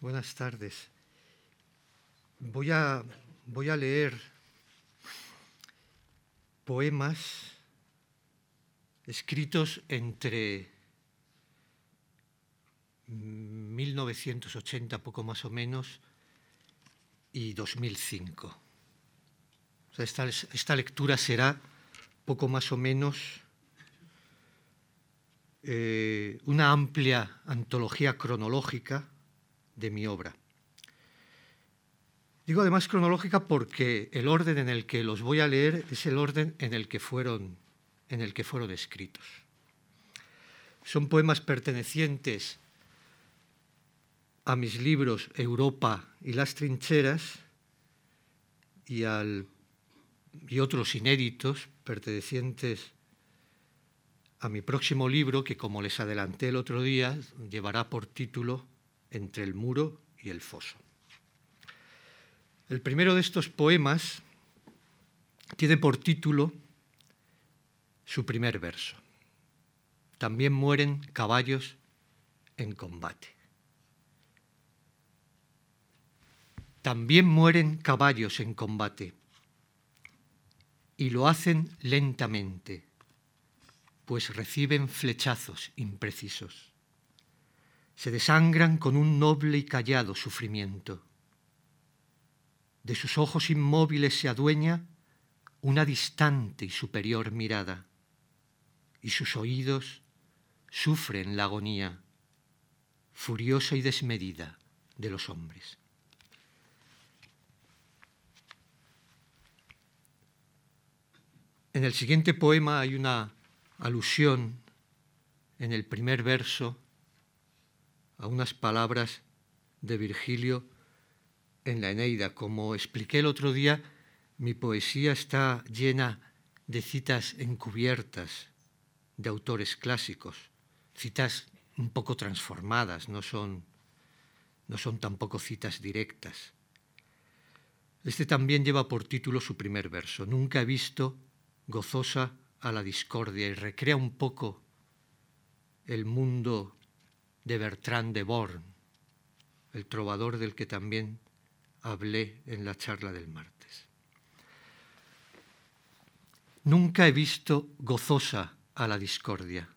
Buenas tardes. Voy a, voy a leer poemas escritos entre 1980, poco más o menos, y 2005. esta, esta, lectura será poco más o menos eh, una amplia antología cronológica de mi obra. Digo además cronológica porque el orden en el que los voy a leer es el orden en el que fueron, en el que fueron escritos. Son poemas pertenecientes a mis libros Europa y las trincheras y, al, y otros inéditos pertenecientes a mi próximo libro, que como les adelanté el otro día, llevará por título Entre el muro y el foso. El primero de estos poemas tiene por título su primer verso. También mueren caballos en combate. También mueren caballos en combate y lo hacen lentamente pues reciben flechazos imprecisos. Se desangran con un noble y callado sufrimiento. De sus ojos inmóviles se adueña una distante y superior mirada, y sus oídos sufren la agonía furiosa y desmedida de los hombres. En el siguiente poema hay una alusión en el primer verso a unas palabras de Virgilio en la Eneida. Como expliqué el otro día, mi poesía está llena de citas encubiertas de autores clásicos, citas un poco transformadas, no son, no son tampoco citas directas. Este también lleva por título su primer verso. Nunca he visto gozosa a la discordia y recrea un poco el mundo de Bertrand de Born, el trovador del que también hablé en la charla del martes. Nunca he visto gozosa a la discordia.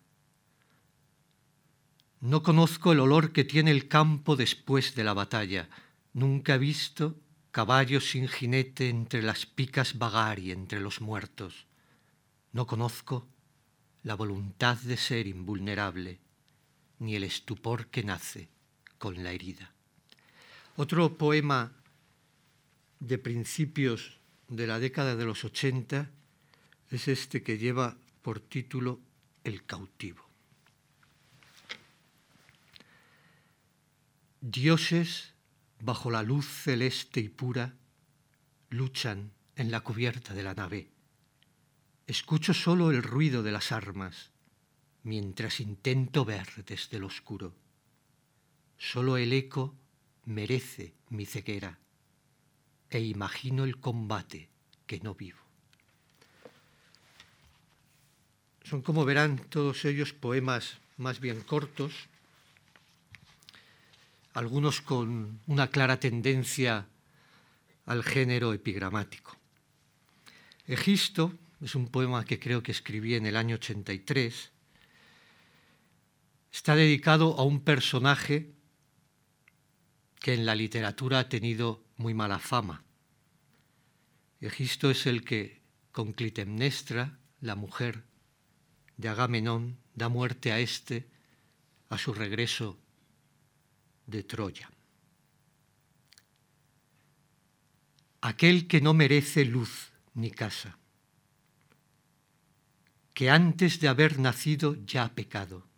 No conozco el olor que tiene el campo después de la batalla. Nunca he visto caballos sin jinete entre las picas vagar y entre los muertos. No conozco la voluntad de ser invulnerable, ni el estupor que nace con la herida. Otro poema de principios de la década de los 80 es este que lleva por título El cautivo. Dioses bajo la luz celeste y pura luchan en la cubierta de la nave Escucho solo el ruido de las armas mientras intento ver desde el oscuro. Solo el eco merece mi ceguera e imagino el combate que no vivo. Son, como verán, todos ellos poemas más bien cortos, algunos con una clara tendencia al género epigramático. Egisto, es un poema que creo que escribí en el año 83, está dedicado a un personaje que en la literatura ha tenido muy mala fama. Egisto es el que, con Clitemnestra, la mujer de Agamenón, da muerte a éste a su regreso de Troya. Aquel que no merece luz ni casa que antes de haber nacido ya ha pecado.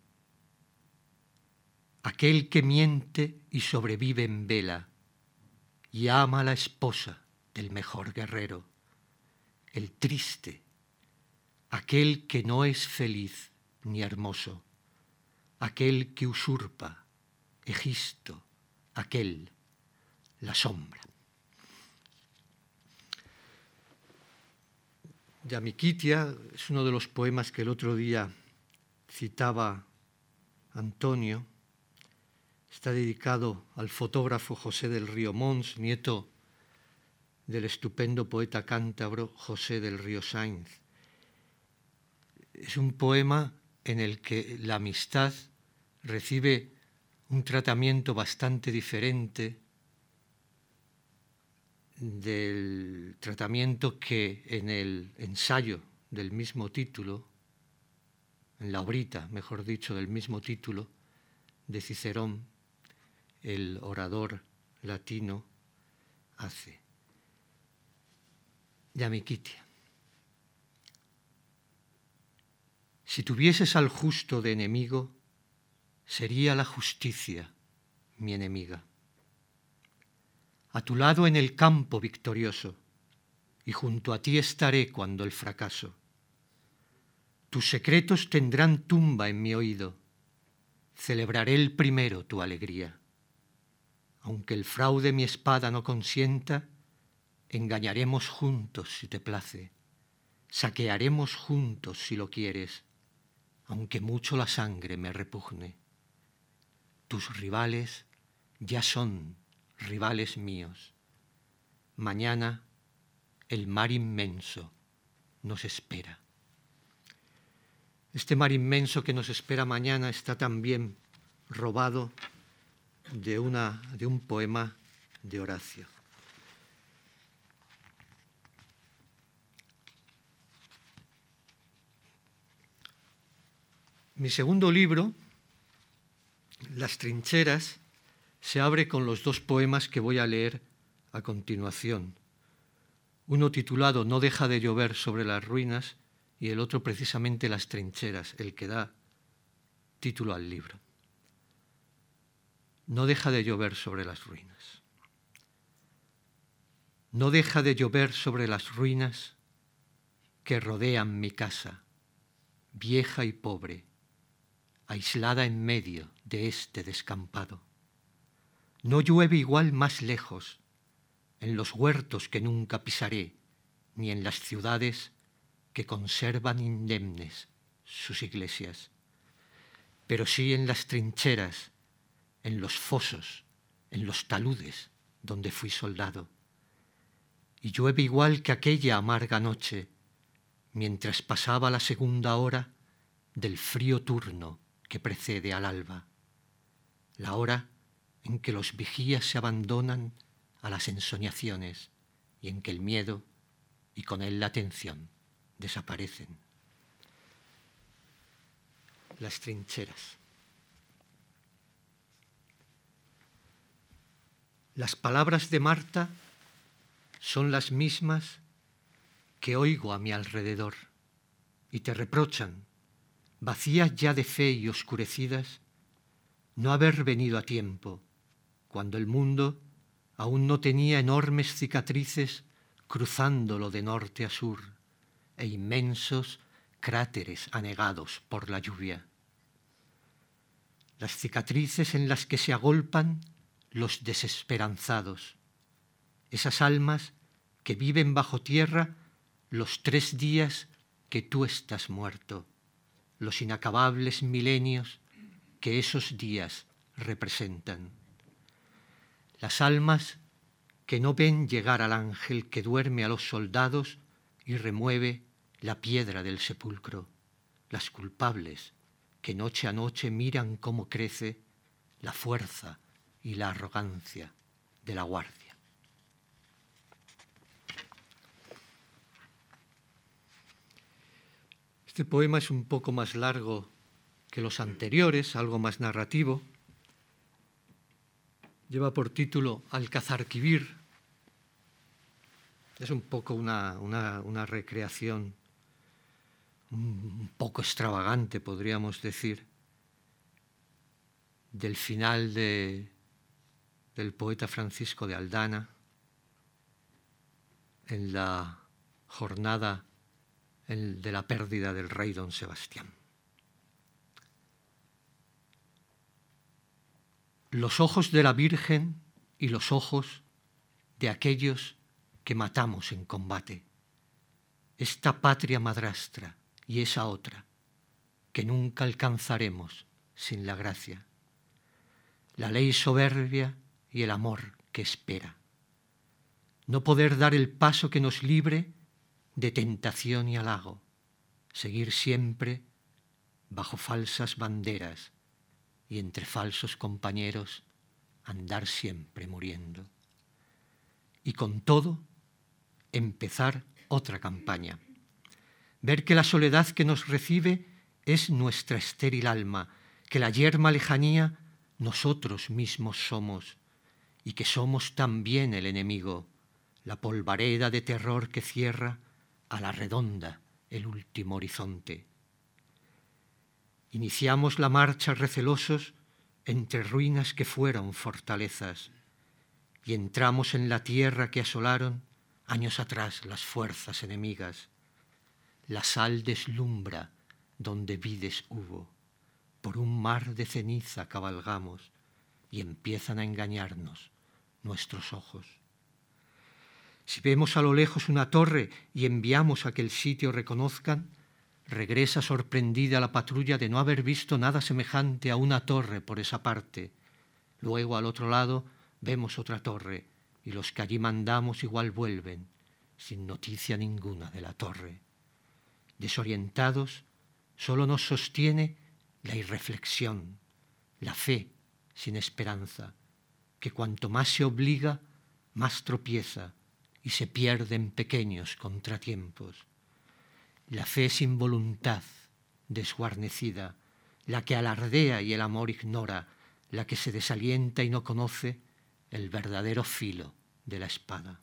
Aquel que miente y sobrevive en vela y ama a la esposa del mejor guerrero, el triste, aquel que no es feliz ni hermoso, aquel que usurpa, Egisto, aquel, la sombra. Yamiquitia es uno de los poemas que el otro día citaba Antonio. Está dedicado al fotógrafo José del Río Mons, nieto del estupendo poeta cántabro José del Río Sainz. Es un poema en el que la amistad recibe un tratamiento bastante diferente del tratamiento que en el ensayo del mismo título, en la obrita, mejor dicho, del mismo título, de Cicerón, el orador latino hace. Yamiquitia. Si tuvieses al justo de enemigo, sería la justicia mi enemiga. A tu lado en el campo victorioso, y junto a ti estaré cuando el fracaso. Tus secretos tendrán tumba en mi oído, celebraré el primero tu alegría. Aunque el fraude mi espada no consienta, engañaremos juntos si te place, saquearemos juntos si lo quieres, aunque mucho la sangre me repugne. Tus rivales ya son rivales míos. Mañana el mar inmenso nos espera. Este mar inmenso que nos espera mañana está también robado de, una, de un poema de Horacio. Mi segundo libro, Las trincheras, se abre con los dos poemas que voy a leer a continuación. Uno titulado No deja de llover sobre las ruinas y el otro precisamente Las trincheras, el que da título al libro. No deja de llover sobre las ruinas. No deja de llover sobre las ruinas que rodean mi casa, vieja y pobre, aislada en medio de este descampado. No llueve igual más lejos, en los huertos que nunca pisaré, ni en las ciudades que conservan indemnes sus iglesias, pero sí en las trincheras, en los fosos, en los taludes donde fui soldado. Y llueve igual que aquella amarga noche, mientras pasaba la segunda hora del frío turno que precede al alba, la hora en que los vigías se abandonan a las ensoñaciones y en que el miedo y con él la atención desaparecen. Las trincheras. Las palabras de Marta son las mismas que oigo a mi alrededor y te reprochan vacías ya de fe y oscurecidas, no haber venido a tiempo, cuando el mundo aún no tenía enormes cicatrices cruzándolo de norte a sur e inmensos cráteres anegados por la lluvia. Las cicatrices en las que se agolpan los desesperanzados, esas almas que viven bajo tierra los tres días que tú estás muerto los inacabables milenios que esos días representan. Las almas que no ven llegar al ángel que duerme a los soldados y remueve la piedra del sepulcro. Las culpables que noche a noche miran cómo crece la fuerza y la arrogancia de la guardia. Este poema es un poco más largo que los anteriores, algo más narrativo. Lleva por título Alcazarquivir. Es un poco una, una recreación un poco extravagante, podríamos decir, del final de, del poeta Francisco de Aldana en la jornada de la pérdida del rey don Sebastián. Los ojos de la Virgen y los ojos de aquellos que matamos en combate. Esta patria madrastra y esa otra que nunca alcanzaremos sin la gracia. la ley soberbia y el amor que espera. No poder dar el paso que nos libre de tentación y halago, seguir siempre bajo falsas banderas y entre falsos compañeros andar siempre muriendo. Y con todo, empezar otra campaña. Ver que la soledad que nos recibe es nuestra estéril alma, que la yerma lejanía nosotros mismos somos y que somos también el enemigo, la polvareda de terror que cierra a la redonda el último horizonte. Iniciamos la marcha recelosos entre ruinas que fueron fortalezas y entramos en la tierra que asolaron años atrás las fuerzas enemigas. La sal deslumbra donde vides hubo, por un mar de ceniza cabalgamos y empiezan a engañarnos nuestros ojos. Si vemos a lo lejos una torre y enviamos a que el sitio reconozcan, regresa sorprendida la patrulla de no haber visto nada semejante a una torre por esa parte. Luego al otro lado vemos otra torre y los que allí mandamos igual vuelven, sin noticia ninguna de la torre. Desorientados, solo nos sostiene la irreflexión, la fe sin esperanza, que cuanto más se obliga, más tropieza y se pierde en pequeños contratiempos. La fe sin voluntad, desguarnecida, la que alardea y el amor ignora, la que se desalienta y no conoce el verdadero filo de la espada.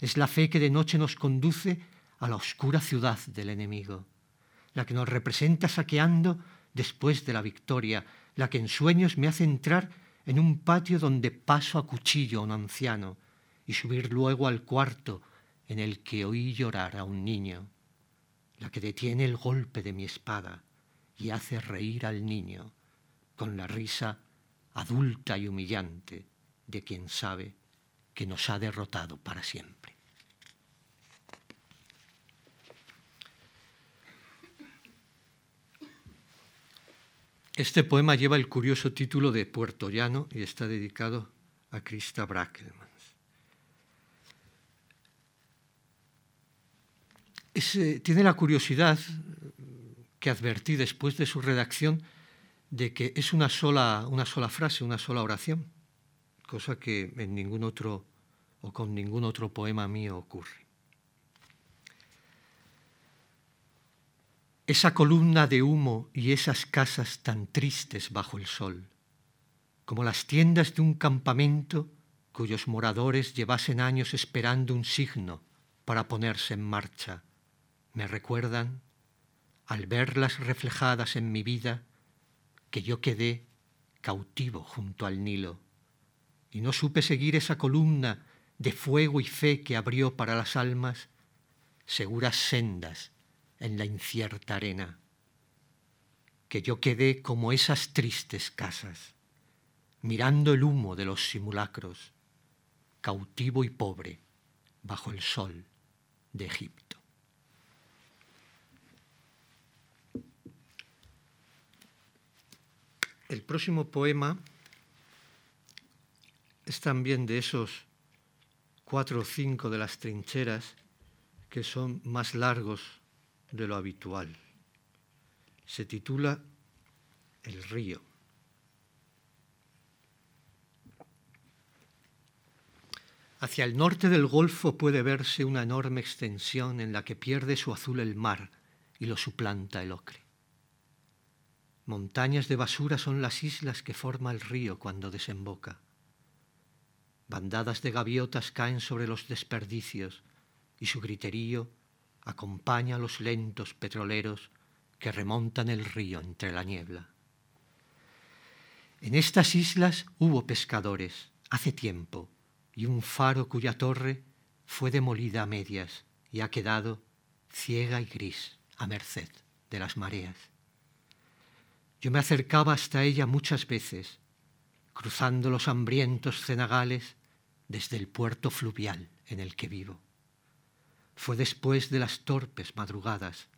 Es la fe que de noche nos conduce a la oscura ciudad del enemigo, la que nos representa saqueando después de la victoria, la que en sueños me hace entrar en un patio donde paso a cuchillo a un anciano y subir luego al cuarto en el que oí llorar a un niño, la que detiene el golpe de mi espada y hace reír al niño con la risa adulta y humillante de quien sabe que nos ha derrotado para siempre. Este poema lleva el curioso título de Puerto Llano y está dedicado a Krista Brackelmans. tiene la curiosidad que advertí después de su redacción de que es una sola, una sola frase, una sola oración cosa que en ningún otro o con ningún otro poema mío ocurre. Esa columna de humo y esas casas tan tristes bajo el sol, como las tiendas de un campamento cuyos moradores llevasen años esperando un signo para ponerse en marcha, me recuerdan, al verlas reflejadas en mi vida, que yo quedé cautivo junto al Nilo y no supe seguir esa columna de fuego y fe que abrió para las almas seguras sendas en la incierta arena, que yo quedé como esas tristes casas, mirando el humo de los simulacros, cautivo y pobre bajo el sol de Egipto. El próximo poema es también de esos cuatro o cinco de las trincheras que son más largos de lo habitual. Se titula El río. Hacia el norte del Golfo puede verse una enorme extensión en la que pierde su azul el mar y lo suplanta el ocre. Montañas de basura son las islas que forma el río cuando desemboca. Bandadas de gaviotas caen sobre los desperdicios y su griterío acompaña a los lentos petroleros que remontan el río entre la niebla. En estas islas hubo pescadores hace tiempo y un faro cuya torre fue demolida a medias y ha quedado ciega y gris a merced de las mareas. Yo me acercaba hasta ella muchas veces, cruzando los hambrientos cenagales desde el puerto fluvial en el que vivo. Fue después de las torpes madrugadas,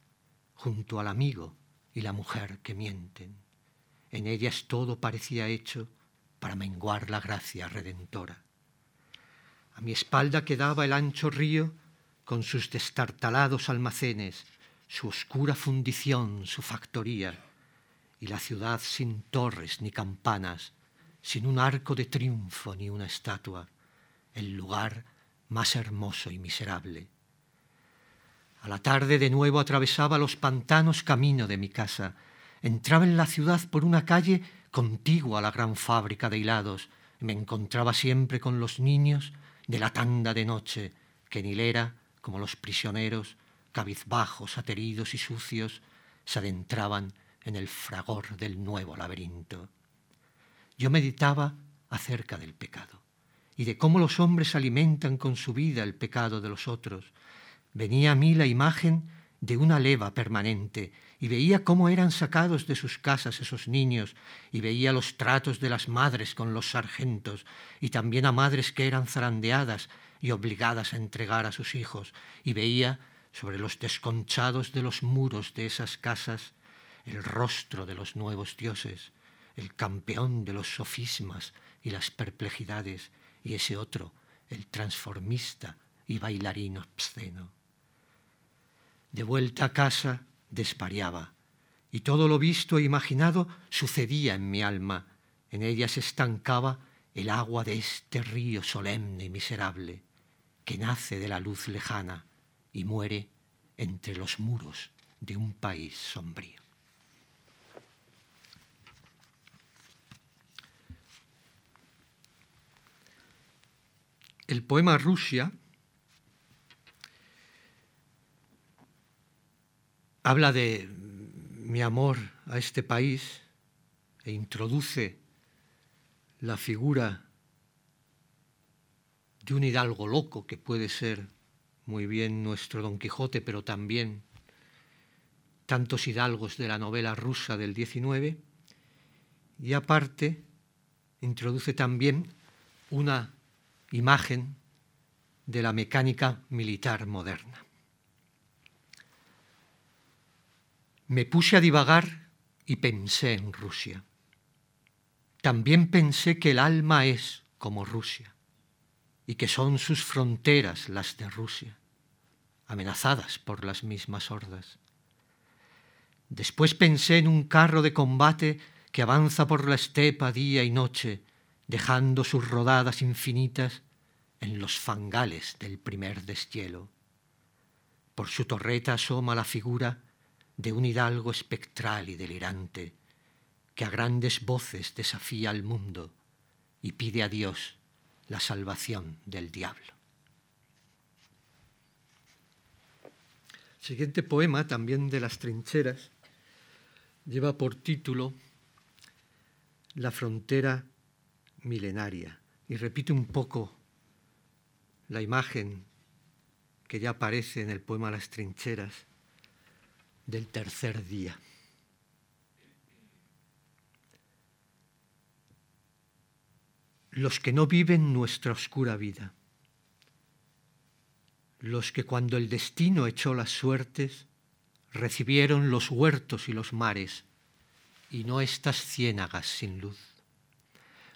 junto al amigo y la mujer que mienten. En ellas todo parecía hecho para menguar la gracia redentora. A mi espalda quedaba el ancho río con sus destartalados almacenes, su oscura fundición, su factoría, y la ciudad sin torres ni campanas, sin un arco de triunfo ni una estatua, el lugar más hermoso y miserable. A la tarde de nuevo atravesaba los pantanos camino de mi casa, entraba en la ciudad por una calle contigua a la gran fábrica de hilados, me encontraba siempre con los niños de la tanda de noche, que en hilera, como los prisioneros, cabizbajos, ateridos y sucios, se adentraban en el fragor del nuevo laberinto. Yo meditaba acerca del pecado y de cómo los hombres alimentan con su vida el pecado de los otros. Venía a mí la imagen de una leva permanente y veía cómo eran sacados de sus casas esos niños y veía los tratos de las madres con los sargentos y también a madres que eran zarandeadas y obligadas a entregar a sus hijos y veía sobre los desconchados de los muros de esas casas el rostro de los nuevos dioses, el campeón de los sofismas y las perplejidades, y ese otro, el transformista y bailarín obsceno. De vuelta a casa, desvariaba, y todo lo visto e imaginado sucedía en mi alma. En ella se estancaba el agua de este río solemne y miserable, que nace de la luz lejana y muere entre los muros de un país sombrío. El poema Rusia habla de mi amor a este país e introduce la figura de un hidalgo loco que puede ser muy bien nuestro Don Quijote, pero también tantos hidalgos de la novela rusa del XIX, y aparte introduce también una imagen de la mecánica militar moderna. Me puse a divagar y pensé en Rusia. También pensé que el alma es como Rusia y que son sus fronteras las de Rusia, amenazadas por las mismas hordas. Después pensé en un carro de combate que avanza por la estepa día y noche, dejando sus rodadas infinitas en los fangales del primer deshielo. Por su torreta asoma la figura de un hidalgo espectral y delirante que a grandes voces desafía al mundo y pide a Dios la salvación del diablo. siguiente poema, también de las trincheras, lleva por título La frontera milenaria y repite un poco la imagen que ya aparece en el poema Las trincheras del tercer día. Los que no viven nuestra oscura vida, los que cuando el destino echó las suertes, recibieron los huertos y los mares, y no estas ciénagas sin luz.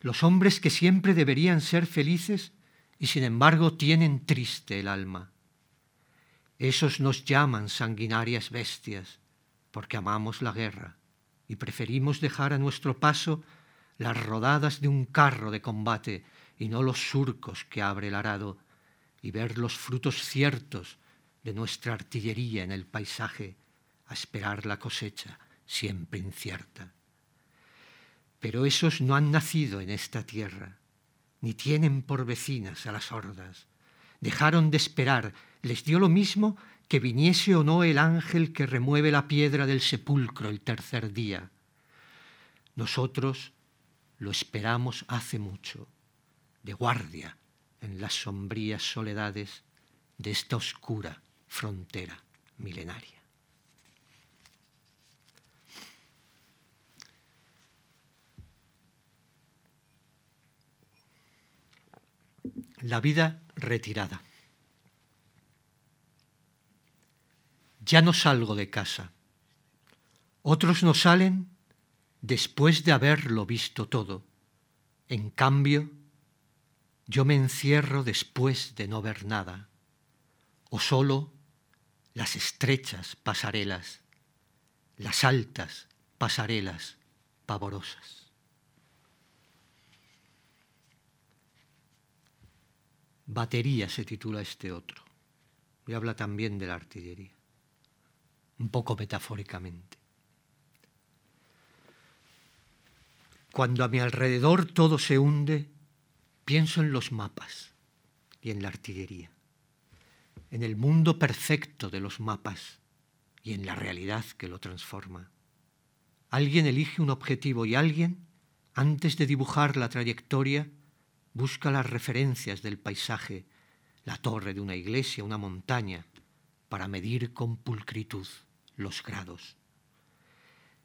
Los hombres que siempre deberían ser felices y sin embargo tienen triste el alma esos nos llaman sanguinarias bestias porque amamos la guerra y preferimos dejar a nuestro paso las rodadas de un carro de combate y no los surcos que abre el arado y ver los frutos ciertos de nuestra artillería en el paisaje a esperar la cosecha siempre incierta. Pero esos no han nacido en esta tierra, ni tienen por vecinas a las hordas. Dejaron de esperar les dio lo mismo que viniese o no el ángel que remueve la piedra del sepulcro el tercer día. Nosotros lo esperamos hace mucho, de guardia en las sombrías soledades de esta oscura frontera milenaria. La vida retirada. ya no salgo de casa. Otros no salen después de haberlo visto todo. En cambio, yo me encierro después de no ver nada, o solo las estrechas pasarelas, las altas pasarelas pavorosas. Batería se titula este otro y habla también de la artillería, un poco metafóricamente. Cuando a mi alrededor todo se hunde, pienso en los mapas y en la artillería, en el mundo perfecto de los mapas y en la realidad que lo transforma. Alguien elige un objetivo y alguien, antes de dibujar la trayectoria, busca las referencias del paisaje, la torre de una iglesia, una montaña, para medir con pulcritud los grados.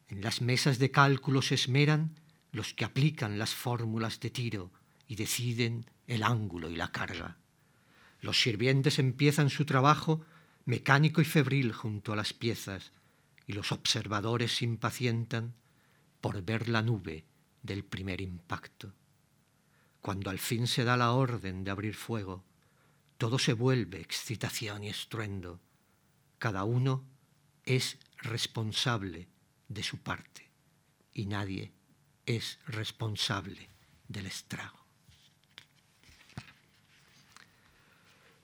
En las mesas de cálculo se esmeran los que aplican las fórmulas de tiro y deciden el ángulo y la carga. Los sirvientes empiezan su trabajo mecánico y febril junto a las piezas, y los observadores se impacientan por ver la nube del primer impacto. Cuando al fin se da la orden de abrir fuego, todo se vuelve excitación y estruendo. Cada uno es responsable de su parte y nadie es responsable del estrago.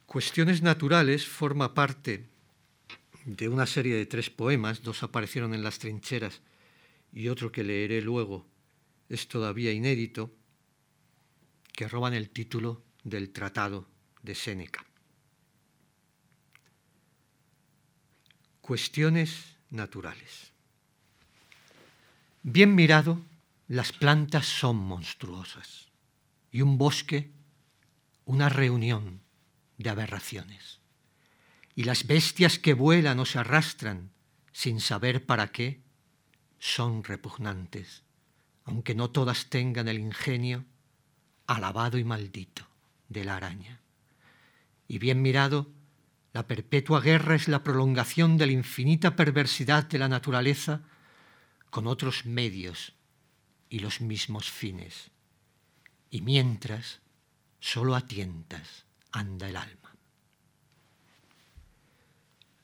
Cuestiones naturales forma parte de una serie de tres poemas, dos aparecieron en las trincheras y otro que leeré luego es todavía inédito, que roban el título del Tratado de Séneca. Cuestiones naturales. Bien mirado, las plantas son monstruosas y un bosque una reunión de aberraciones y las bestias que vuelan o se arrastran sin saber para qué son repugnantes, aunque no todas tengan el ingenio alabado y maldito de la araña. Y bien mirado, la perpetua guerra es la prolongación de la infinita perversidad de la naturaleza con otros medios y los mismos fines. Y mientras, solo a tientas anda el alma.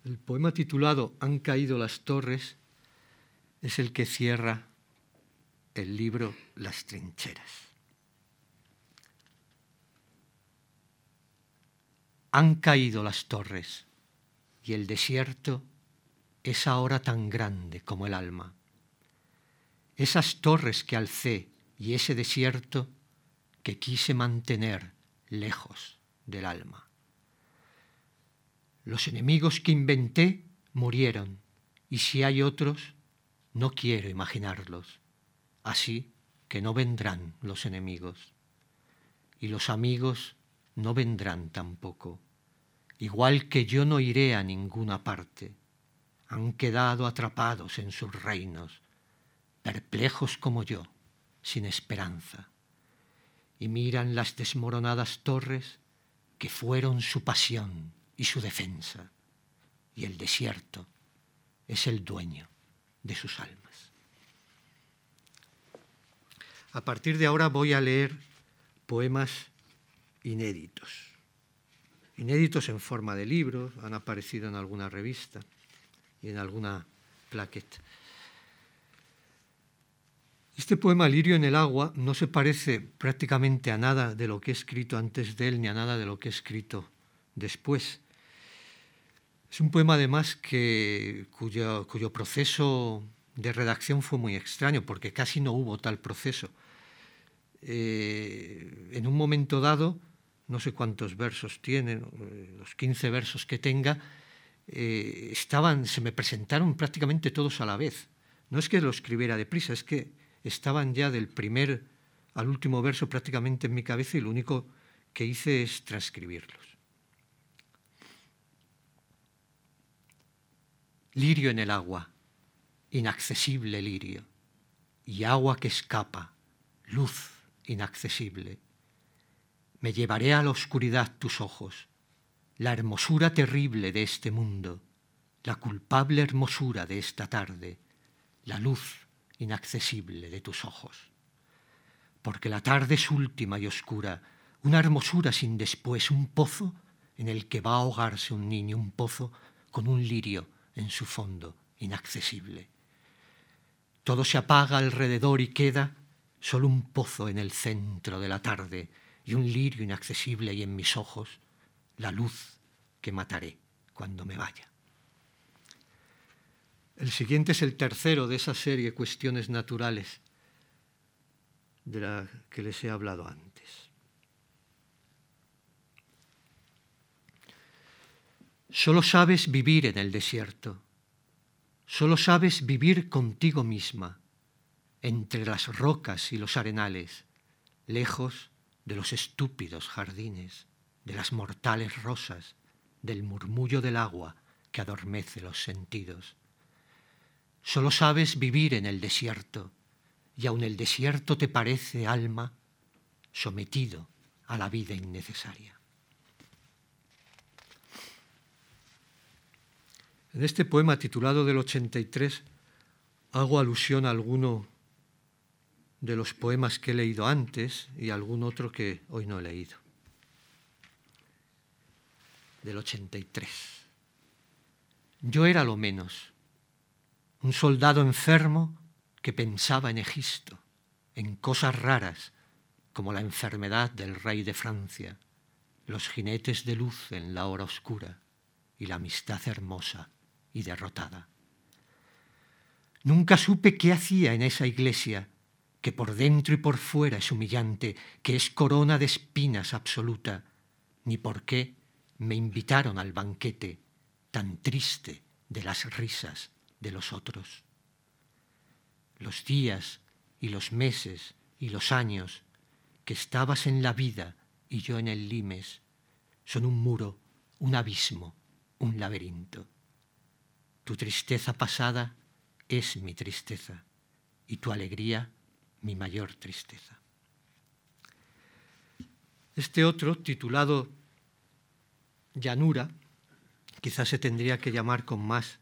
El poema titulado Han caído las torres es el que cierra el libro Las trincheras. Han caído las torres y el desierto es ahora tan grande como el alma. Esas torres que alcé y ese desierto que quise mantener lejos del alma. Los enemigos que inventé murieron y si hay otros, no quiero imaginarlos. Así que no vendrán los enemigos. Y los amigos no vendrán tampoco. Igual que yo no iré a ninguna parte. Han quedado atrapados en sus reinos, perplejos como yo, sin esperanza. Y miran las desmoronadas torres que fueron su pasión y su defensa, y el desierto es el dueño de sus almas. A partir de ahora voy a leer poemas inéditos, inéditos en forma de libros, han aparecido en alguna revista y en alguna plaqueta. Este poema Lirio en el agua no se parece prácticamente a nada de lo que he escrito antes de él ni a nada de lo que he escrito después. Es un poema además que, cuyo, proceso de redacción fue muy extraño, porque casi no hubo tal proceso. Eh, en un momento dado, no sé cuántos versos tiene, eh, los 15 versos que tenga, eh, estaban, se me presentaron prácticamente todos a la vez. No es que lo escribiera deprisa, es que estaban ya del primer al último verso prácticamente en mi cabeza y lo único que hice es transcribirlos. lirio en el agua, inaccesible lirio, y agua que escapa, luz inaccesible. Me llevaré a la oscuridad tus ojos, la hermosura terrible de este mundo, la culpable hermosura de esta tarde, la luz inaccesible de tus ojos. porque la tarde es última y oscura, una hermosura sin después, un pozo en el que va a ahogarse un niño, un pozo con un lirio en su fondo inaccesible. Todo se apaga alrededor y queda solo un pozo en el centro de la tarde y un lirio inaccesible y en mis ojos la luz que mataré cuando me vaya. El siguiente es el tercero de esa serie Cuestiones Naturales de la que les he hablado antes. Solo sabes vivir en el desierto, solo sabes vivir contigo misma, entre las rocas y los arenales, lejos de los estúpidos jardines, de las mortales rosas, del murmullo del agua que adormece los sentidos. Solo sabes vivir en el desierto, y aun el desierto te parece, alma, sometido a la vida innecesaria. En este poema titulado del 83 hago alusión a alguno de los poemas que he leído antes y algún otro que hoy no he leído. Del 83. Yo era lo menos, un soldado enfermo que pensaba en Egisto, en cosas raras como la enfermedad del rey de Francia, los jinetes de luz en la hora oscura y la amistad hermosa y derrotada. Nunca supe qué hacía en esa iglesia que por dentro y por fuera es humillante, que es corona de espinas absoluta, ni por qué me invitaron al banquete tan triste de las risas de los otros. Los días y los meses y los años que estabas en la vida y yo en el limes son un muro, un abismo, un laberinto. Tu tristeza pasada es mi tristeza y tu alegría mi mayor tristeza. Este otro, titulado Llanura, quizás se tendría que llamar con más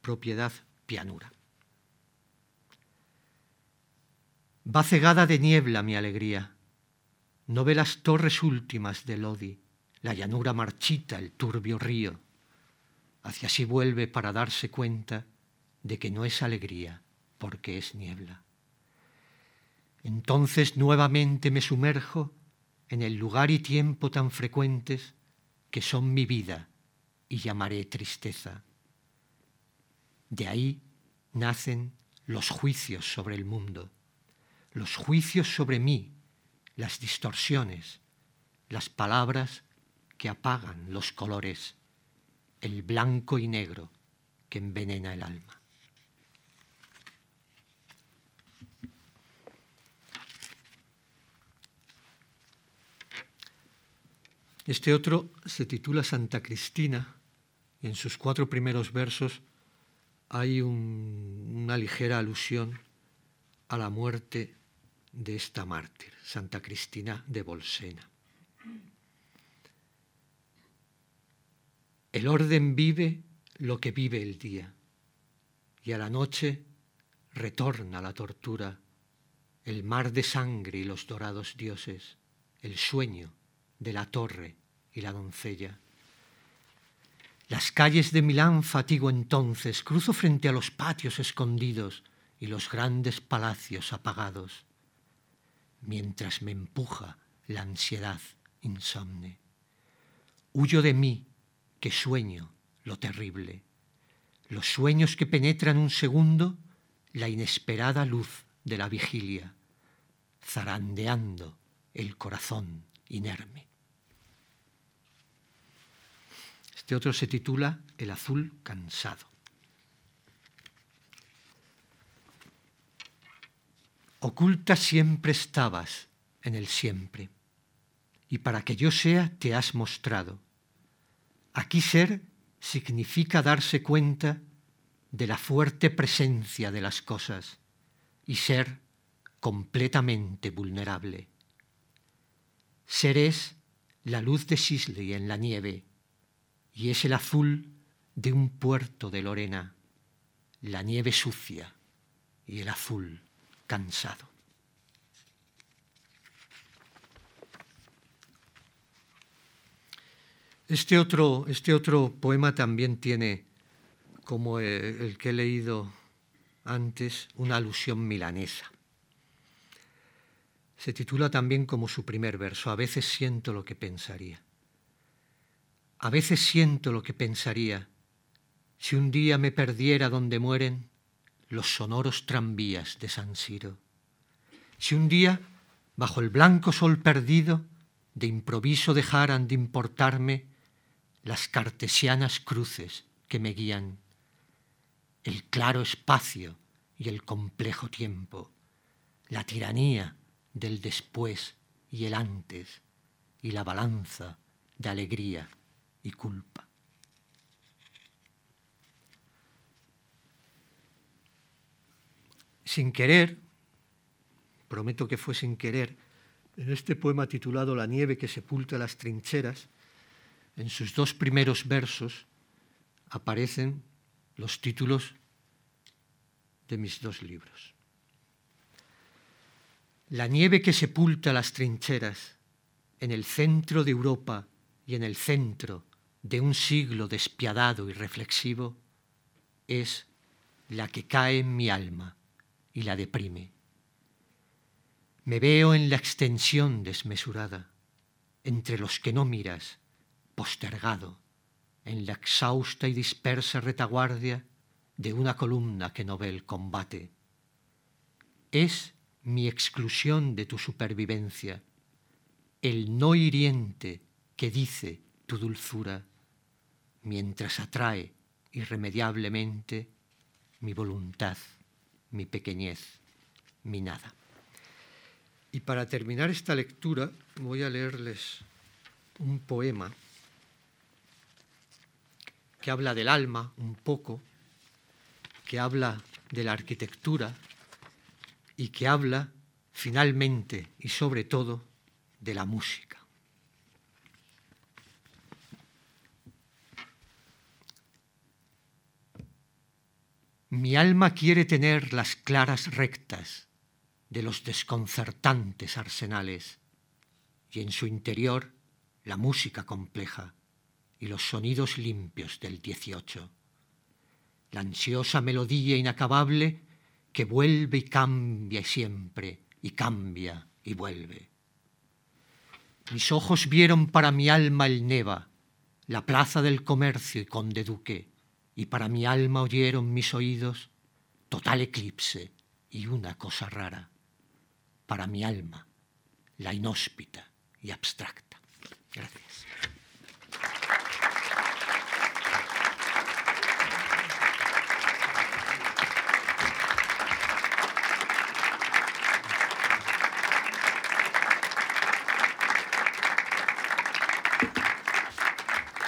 propiedad pianura. Va cegada de niebla mi alegría, no ve las torres últimas del Lodi, la llanura marchita, el turbio río, hacia sí vuelve para darse cuenta de que no es alegría, porque es niebla. Entonces nuevamente me sumerjo en el lugar y tiempo tan frecuentes que son mi vida y llamaré tristeza. De ahí nacen los juicios sobre el mundo, los juicios sobre mí, las distorsiones, las palabras que apagan los colores, el blanco y negro que envenena el alma. Este otro se titula Santa Cristina y en sus cuatro primeros versos hay una ligera alusión a la muerte de esta mártir, Santa Cristina de Bolsena. El orden vive lo que vive el día y a la noche retorna la tortura, el mar de sangre y los dorados dioses, el sueño de la torre la doncella. Las calles de Milán fatigo entonces, cruzo frente a los patios escondidos y los grandes palacios apagados, mientras me empuja la ansiedad insomne. Huyo de mí, que sueño lo terrible, los sueños que penetran un segundo la inesperada luz de la vigilia, zarandeando el corazón inerme. Este otro se titula El azul cansado. Oculta siempre estabas en el siempre, y para que yo sea te has mostrado. Aquí ser significa darse cuenta de la fuerte presencia de las cosas y ser completamente vulnerable. Ser es la luz de Sisley en la nieve, y es el azul de un puerto de Lorena, la nieve sucia y el azul cansado. Este otro, este otro poema también tiene, como eh, el que he leído antes, una alusión milanesa. Se titula también como su primer verso, A veces siento lo que pensaría. A veces siento lo que pensaría. Si un día me perdiera donde mueren los sonoros tranvías de San Siro. Si un día, bajo el blanco sol perdido, de improviso dejaran de importarme las cartesianas cruces que me guían, el claro espacio y el complejo tiempo, la tiranía del después y el antes, y la balanza de alegría y culpa. Sin querer, prometo que fue sin querer, en este poema titulado La nieve que sepulta las trincheras, en sus dos primeros versos aparecen los títulos de mis dos libros. La nieve que sepulta las trincheras en el centro de Europa y en el centro de un siglo despiadado y reflexivo es la que cae en mi alma y la deprime. Me veo en la extensión desmesurada, entre los que no miras, postergado, en la exhausta y dispersa retaguardia de una columna que no ve el combate. Es mi exclusión de tu supervivencia, el no hiriente que dice tu dulzura, mientras atrae irremediablemente mi voluntad, mi pequeñez, mi nada. Y para terminar esta lectura voy a leerles un poema que habla del alma un poco, que habla de la arquitectura y que habla finalmente y sobre todo de la música. Mi alma quiere tener las claras rectas de los desconcertantes arsenales y en su interior la música compleja y los sonidos limpios del dieciocho, la ansiosa melodía inacabable que vuelve y cambia siempre y cambia y vuelve. Mis ojos vieron para mi alma el Neva, la plaza del comercio y conde duque, y para mi alma oyeron mis oídos total eclipse y una cosa rara. Para mi alma, la inhóspita y abstracta. Gracias.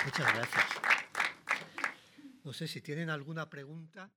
Muchas gracias. Sé si tienen alguna pregunta.